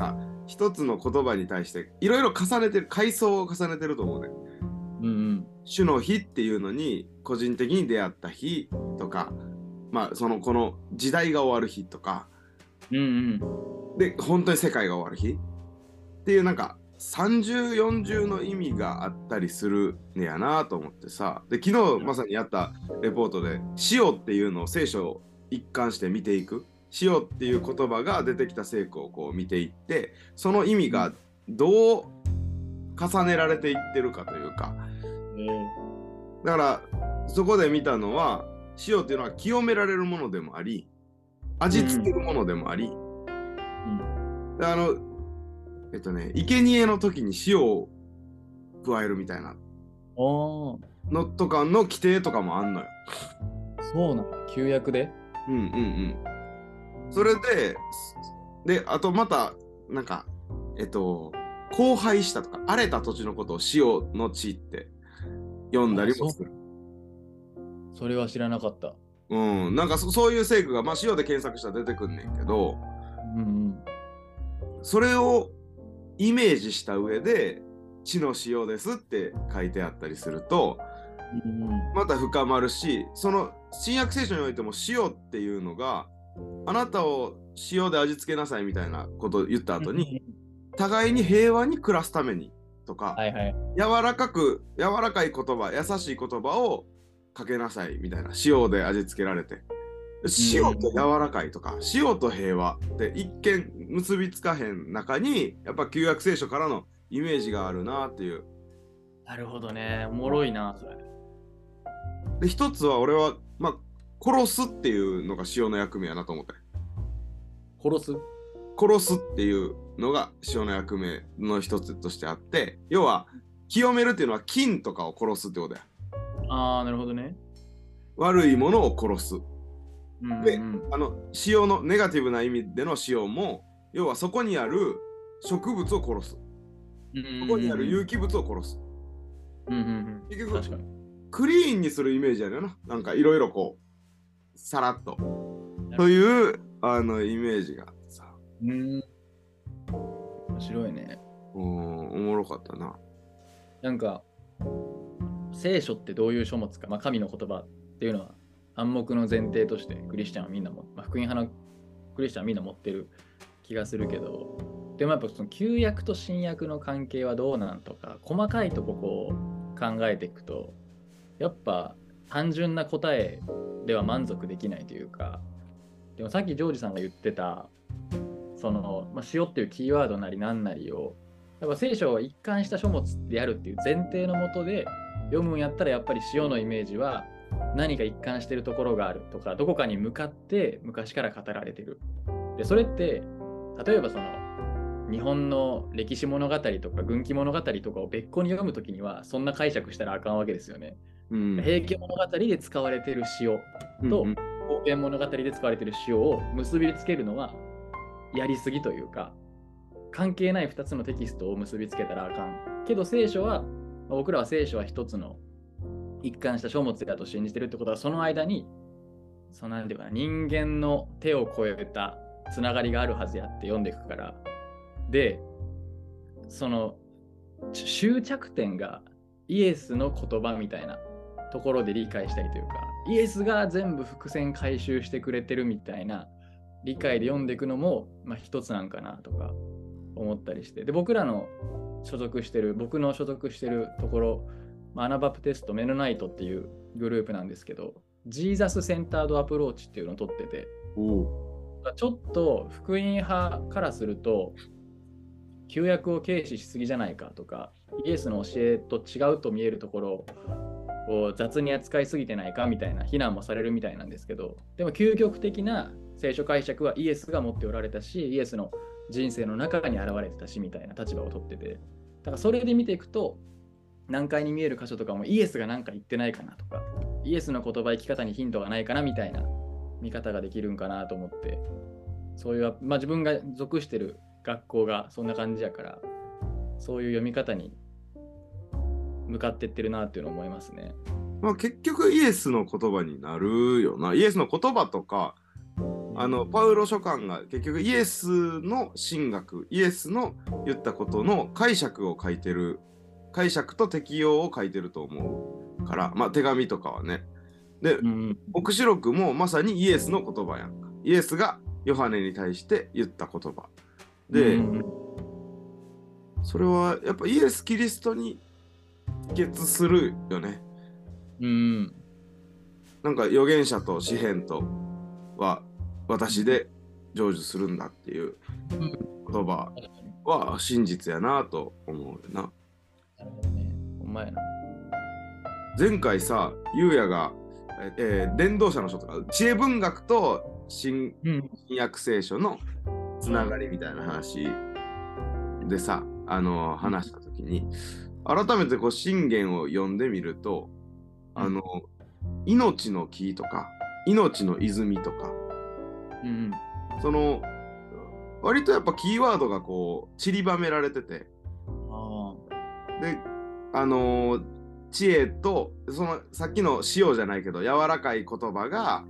さ一つの言葉に対していろいろ重ねてる階層を重ねてると思うね。うんうん。主の日っていうのに個人的に出会った日とかまあそのこの時代が終わる日とかうんうん。で本当に世界が終わる日っていうなんか3040の意味があったりするねやなと思ってさで昨日まさにやったレポートで「塩」っていうのを聖書を一貫して見ていく「塩」っていう言葉が出てきた聖句をこう見ていってその意味がどう重ねられていってるかというか。だからそこで見たのは塩っていうのは清められるものでもあり味付けるものでもあり、であのえっとね生贄の時に塩を加えるみたいな。のとかの規定とかもあんのよ。そうなの旧約で？うんうんうん。それでであとまたなんかえっと荒廃したとか荒れた土地のことを塩の地って読んだりもする。それは知らなかった。うん、なんかそそういう聖句が、まあ、塩で検索したら出てくんねんけどうんうん。それをイメージした上で「地の塩です」って書いてあったりするとうんうんまた深まるしその新約聖書においても塩っていうのがあなたを塩で味付けなさいみたいなことを言った後に互いに平和に暮らすためにとか、はいはい。柔らかく柔らかい言葉優しい言葉をかけなさいみたいな塩で味付けられて塩と柔らかいとか、塩と平和って一見結びつかへん中にやっぱ旧約聖書からのイメージがあるなっていうなるほどね。おもろいな、それ。で一つは俺はまあ殺すっていうのが塩の役目やなと思って。殺す？殺すっていうのが塩の役目の一つとしてあって要は清めるっていうのは菌とかを殺すってことや。ああ、なるほどね。悪いものを殺す。うんうんであの塩のネガティブな意味での塩も要はそこにある植物を殺す。うんそこにある有機物を殺す。うんうん結局うん確かに。クリーンにするイメージやねんな。なんかいろいろこうさらっと。というあのイメージがさ。うん。面白いね。うんおもろかったな。なんか、聖書ってどういう書物か、まあ、神の言葉っていうのは暗黙の前提としてクリスチャンはみんなも、まあ、福音派のクリスチャンはみんな持ってる気がするけど、でもやっぱその旧約と新約の関係はどうなんとか、細かいとここう考えていくと、やっぱ単純な答えでは満足できないというか、でもさっきジョージさんが言ってた、その、まあ、塩っていうキーワードなりなんなりをやっぱ聖書を一貫した書物であるっていう前提のもとで読むんやったらやっぱり塩のイメージは何か一貫してるところがあるとかどこかに向かって昔から語られてる。でそれって例えばその日本の歴史物語とか軍記物語とかを別個に読むときにはそんな解釈したらあかんわけですよね。うん。平家物語で使われてる塩とうん方言物語で使われてる塩を結びつけるのはやりすぎというか関係ない2つのテキストを結びつけたらあかん。けど聖書はまあ僕らは聖書は一つの一貫した書物だと信じてるってことはその間にそのていうかな人間の手を超えたつながりがあるはずやって読んでいくから。でそのち終着点がイエスの言葉みたいなところで理解したりというかイエスが全部伏線回収してくれてるみたいな理解で読んでいくのも、まあ、一つなんかなとか思ったりして。で僕らの所属してる僕の所属してるところ、まあアナバプテストメノナイトっていうグループなんですけどジーザスセンタードアプローチっていうのを取っててちょっと福音派からすると旧約を軽視しすぎじゃないかとかイエスの教えと違うと見えるところを雑に扱いすぎてないかみたいな非難もされるみたいなんですけどでも究極的な聖書解釈はイエスが持っておられたしイエスの人生の中に現れてたしみたいな立場を取っててだからそれで見ていくと難解に見える箇所とかもイエスが何か言ってないかなとかイエスの言葉生き方にヒントがないかなみたいな見方ができるんかなと思ってそういう、まあ、自分が属してる学校がそんな感じやからそういう読み方に向かってってるなっていうのを思いますね。まあ、結局イエスの言葉になるよな。イエスの言葉とかああのパウロ書簡が結局イエスの神学イエスの言ったことの解釈を書いてる解釈と適用を書いてると思うからまあ手紙とかはね。でうん。黙示録もまさにイエスの言葉やんか。イエスがヨハネに対して言った言葉。で、うん。それはやっぱイエス・キリストに帰結するよねうんなんか預言者と詩篇とは私で成就するんだっていううん言葉は真実やなと思うよな。なるほどね。お前な。前回さ、ゆうやが、えー伝道者の書とか、知恵文学と。新約聖書のつながりみたいな話でさ、あの話した時に、改めてこう信玄を読んでみると、あの、命の木とか、命の泉とか、うん。その、割とやっぱキーワードがこう散りばめられてて、あで、あのー知恵と、そのさっきの塩じゃないけど、柔らかい言葉が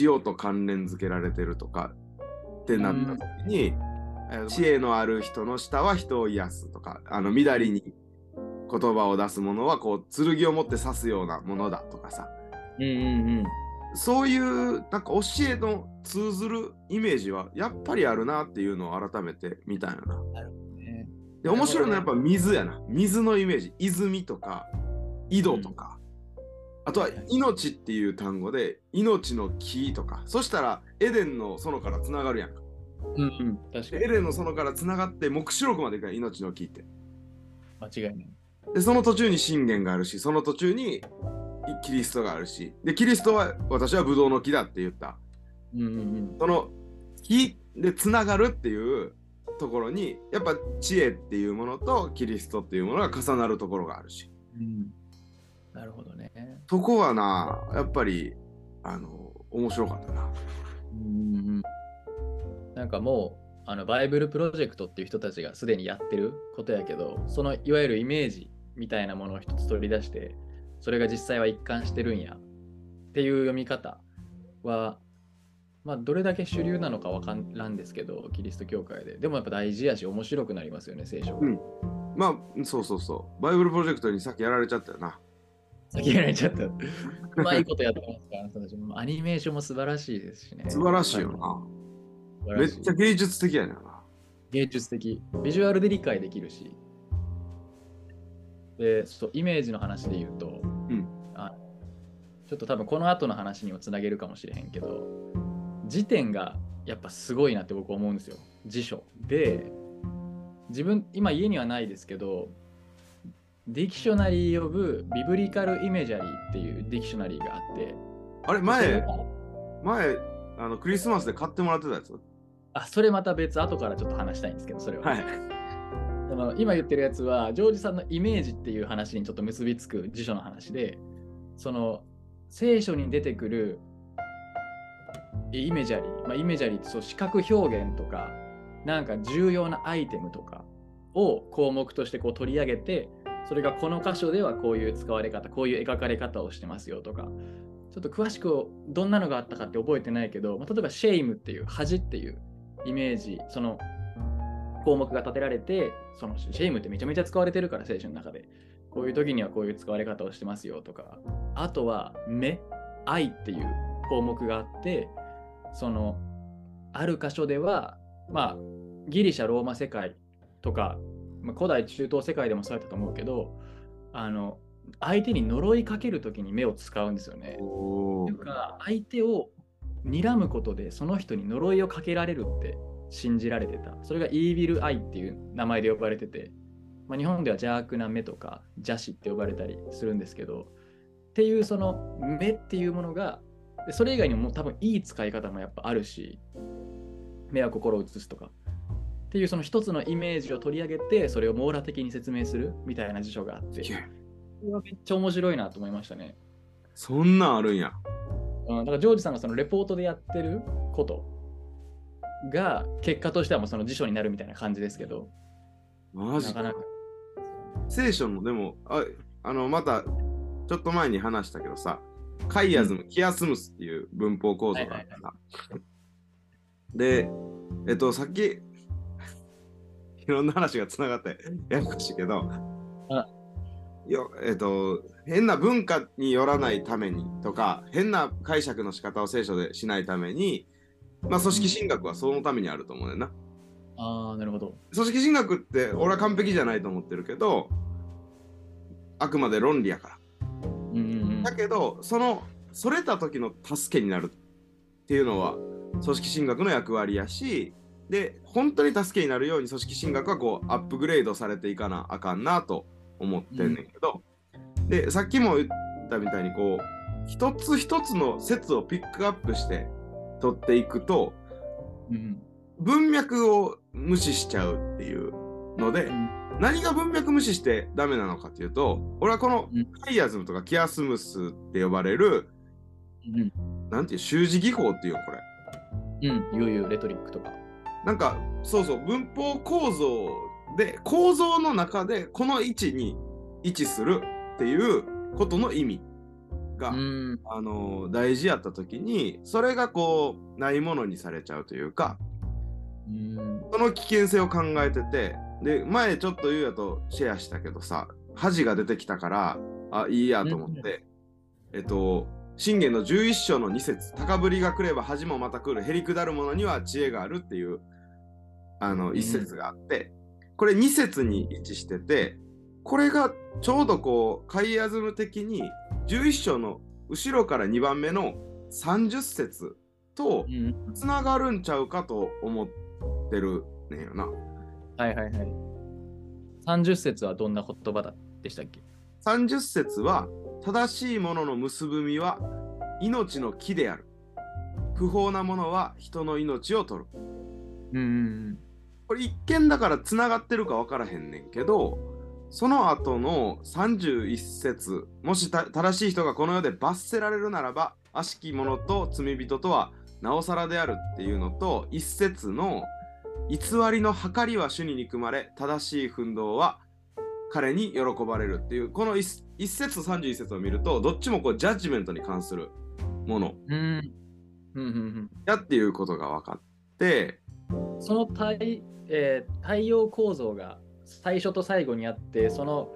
塩と関連づけられてるとかってなった時に、えー知恵のある人の舌は人を癒すとか、あの、みだりに言葉を出すものは、こう、剣を持って刺すようなものだとかさ、うんうんそういうなんか教えの通ずるイメージはやっぱりあるなっていうのを改めて見たんやな。うん。ね、で面白いのはやっぱ水やな。水のイメージ。泉とか井戸とか。あとは命っていう単語で命の木とか。そしたらエデンの園からつながるやんか。うんうん。確かに。でエデンの園からつながって黙示録まで行く命の木って。間違いない。でその途中に信玄があるし、その途中にキリストがあるし。でキリストは私はブドウの木だって言った。うんうんその木でつながるっていうところにやっぱ知恵っていうものとキリストっていうものが重なるところがあるしうん。うん。なるほどね。そこはなやっぱりあの面白かったな。うんうん。なんかもう、あのバイブルプロジェクトっていう人たちがすでにやってることやけど、そのいわゆるイメージみたいなものを一つ取り出して、それが実際は一貫してるんやっていう読み方は、まあ、どれだけ主流なのかわからんですけど、キリスト教会で。でもやっぱ大事やし、面白くなりますよね、聖書が。うんまあそうそうそうバイブルプロジェクトにさっきやられちゃったよな。先やられちゃった。うまいことやってますから、そもアニメーションも素晴らしいですしね。素晴らしいよな。めっちゃ芸術的やねんな。芸術的。ビジュアルで理解できるし。で、そうイメージの話で言うと、うんあちょっと多分この後の話にもつなげるかもしれへんけど、辞典がやっぱすごいなって僕思うんですよ。辞書。で、自分、今家にはないですけど、 Dictionary of Biblical Imagery っていう dictionary があって、あれ前が前あのクリスマスで買ってもらってたやつ？あ、それまた別、後からちょっと話したいんですけど、それは。はい。その今言ってるやつは、ジョージさんのイメージっていう話にちょっと結びつく辞書の話で、その聖書に出てくるimagery、まあ、イメージャリーってそう視覚表現とか、なんか重要なアイテムとかを項目としてこう取り上げて、それがこの箇所ではこういう使われ方、こういう描かれ方をしてますよとか、ちょっと詳しくどんなのがあったかって覚えてないけど、まあ、例えば shame っていう恥っていうイメージ、その項目が立てられて、その shame ってめちゃめちゃ使われてるから、聖書の中で。こういう時にはこういう使われ方をしてますよとか。あとは、目、愛っていう項目があって、その、ある箇所では、まあ、ギリシャ、ローマ世界とか、まあ、古代中東世界でもそうやったと思うけど、あの、相手に呪いかける時に目を使うんですよね。というか相手を睨むことでその人に呪いをかけられるって信じられてたそれがイービルアイっていう名前で呼ばれてて、まあ、日本では邪悪な目とか邪視って呼ばれたりするんですけどっていうその目っていうものがでそれ以外にも多分いい使い方もやっぱあるし目は心を映すとかっていうその一つのイメージを取り上げてそれを網羅的に説明するみたいな辞書があっていやこれはめっちゃ面白いなと思いましたね。そんなんあるんや。うん、だからジョージさんがそのレポートでやってることが結果としてはもうその辞書になるみたいな感じですけど、マジか。なかなか。聖書もでもああのまたちょっと前に話したけどさカイアズム、キアスムスっていう文法構造があってさ、で、えっと、さっき、いろんな話がつながってややこしいけど、あ。よえっと、変な文化によらないためにとか、変な解釈の仕方を聖書でしないために、まあ、組織神学はそのためにあると思うねんな。ああ、なるほど。組織神学って俺は完璧じゃないと思ってるけど、あくまで論理やから。うんうんうんだけど、その、それた時の助けになるっていうのは、組織神学の役割やし、で、本当に助けになるように組織神学はこう、アップグレードされていかなあかんなと思ってんねんけど、で、さっきも言ったみたいに、こう、一つ一つの説をピックアップして取っていくと、うん。文脈を無視しちゃうっていうので、うん。何が文脈無視してダメなのかっていうと、俺はこのうん。カイアズムとかキアスムスって呼ばれる、うん。なんていう、習字技法っていうのこれ。うん、ゆうゆうレトリックとか。なんか、そうそう、文法構造で、構造の中でこの位置に位置するっていうことの意味が、うん。あの大事やった時に、それがこう、ないものにされちゃうというか、うん。その危険性を考えてて、で、前ちょっと言うやとシェアしたけどさ、恥が出てきたから、あ、いいやと思って、えっと、信玄の11章の2節高ぶりが来れば恥もまた来る、へりくだる者には知恵があるっていう、あの、一節があって、これ2節に位置してて、これがちょうどこう、カイアズム的に11章の後ろから2番目の30節とうん。つながるんちゃうかと思ってるねんよな。はいはいはい。30節はどんな言葉だでしたっけ？30節は正しいものの結ぶみは命の木である。不法なものは人の命を取る。うんうんこれ一見だからつながってるか分からへんねんけど、その後の31節、もし正しい人がこの世で罰せられるならば、悪しき者と罪人とはなおさらであるっていうのと、一節の偽りの計りは主に憎まれ、正しい奮闘は彼に喜ばれるっていう、この一節と31節を見ると、どっちもこうジャッジメントに関するもの。うん。うん。うん。うん。やっていうことが分かって、その対、えー対応構造が最初と最後にあって、その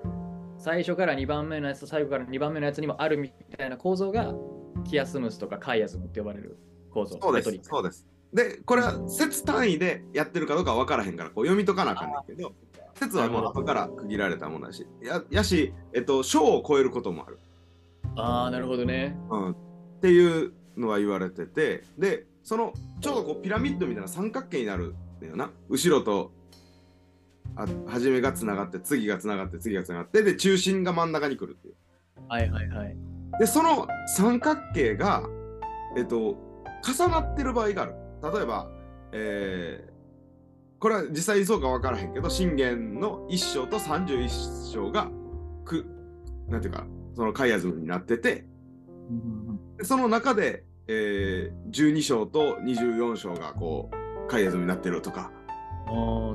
最初から2番目のやつと最後から2番目のやつにもあるみたいな構造がキアスムスとかカイアズムって呼ばれる構造。そうですそうです。で、これは説単位でやってるかどうかは分からへんから、こう読み解かなあかんねんけど、説はもう後から区切られたものだし、ややし、えっと、章を超えることもある。ああ、なるほどね。うん、っていうのは言われてて、で、そのちょうどこうピラミッドみたいな三角形になるんだよな。後ろとあ初めがつながって、次がつながって、次がつながって、で、中心が真ん中に来るっていう。はいはいはい。で、その三角形が、えっと、重なってる場合がある。例えば、えーこれは実際にそうか分からへんけど、信玄の1章と31章が、く、なんていうか、そのカイアズムになってて、その中で、えー12章と24章がこう、カイアズムになってるとか、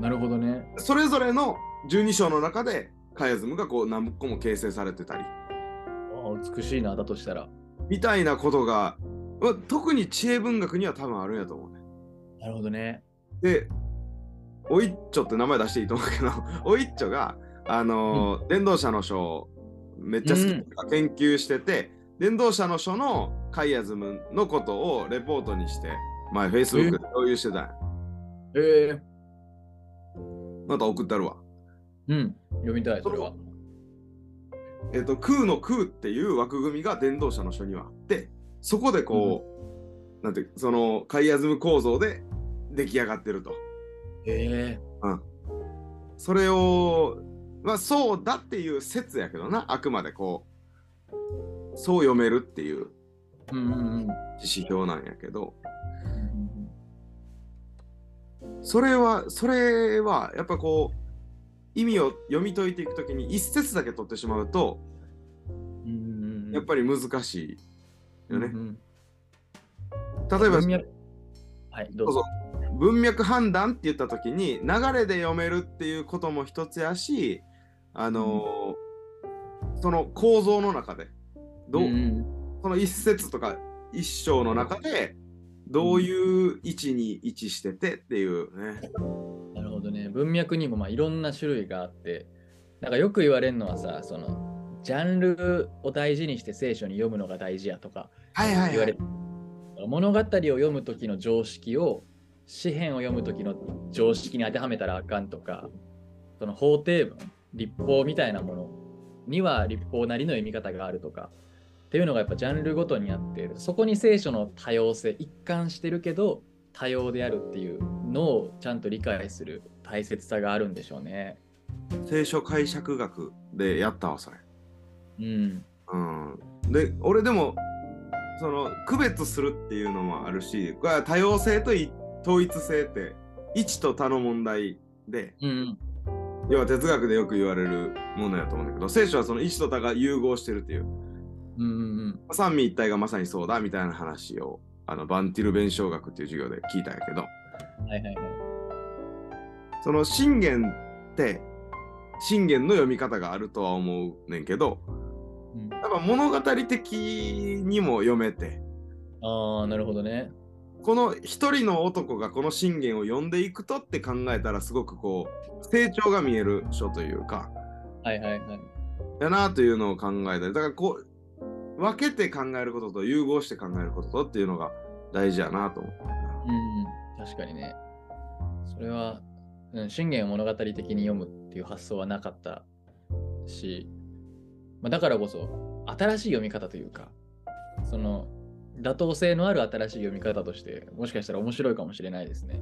なるほどね。それぞれの12章の中で、カイアズムがこう何個も形成されてたり、美しいな、だとしたら。みたいなことが、ま特に知恵文学には多分あるんやと思うね。なるほどね。で、おいっちょって名前出していいと思うけど、おいっちょが、あのー電動車の書めっちゃ好きとか研究してて、電動車の書のカイアズムのことをレポートにして、前 Facebook で共有してたんやええまた送ったるわ。うん。読みたい、それは。えっ、と、空の空っていう枠組みが電動車の書にはあって、そこでこう、なんて、そのカイアズム構造で出来上がってると。ええそれを、まあそうだっていう説やけどな、あくまでこう、そう読めるっていううんうんうん。指標なんやけど、それは、それは、やっぱこう、意味を読み解いていくときに一節だけ取ってしまうと、やっぱり難しいよね。うんうん例えば、文脈はい、どうぞ。文脈判断って言ったときに、流れで読めるっていうことも一つやし、あのーその構造の中で、どう、ん。その一節とか一章の中で、どういう位置に位置しててっていうね。なるほどね。文脈にもまあいろんな種類があって、なんかよく言われるのはさ、そのジャンルを大事にして聖書に読むのが大事やとかはいはいはい言われて、。物語を読む時の常識を詩篇を読む時の常識に当てはめたらあかんとか、その法定文、立法みたいなものには立法なりの読み方があるとか、っていうのがやっぱジャンルごとにあって、そこに聖書の多様性、一貫してるけど多様であるっていうのをちゃんと理解する大切さがあるんでしょうね。聖書解釈学でやったわ、それ。うん。うん。で、俺でも、その、区別するっていうのもあるし、多様性とい統一性って、一と多の問題で、うん。要は哲学でよく言われるものやと思うんだけど、聖書はその一と多が融合してるっていう、うんうん三位一体がまさにそうだみたいな話を、あの、バンティル弁証学っていう授業で聞いたんやけど、うん。はいはいはい。その信玄って、信玄の読み方があるとは思うねんけど、うん、やっぱ物語的にも読めて、ああ、なるほどね。この一人の男がこの信玄を読んでいくとって考えたらすごくこう成長が見える書というかはいはいはい。やなというのを考えたりだからこう分けて考えることと融合して考えることとっていうのが大事やなと思ってうん、確かにね。それは、うん、信玄を物語的に読むっていう発想はなかったし、まあ、だからこそ、新しい読み方というか、その、妥当性のある新しい読み方として、もしかしたら面白いかもしれないですね。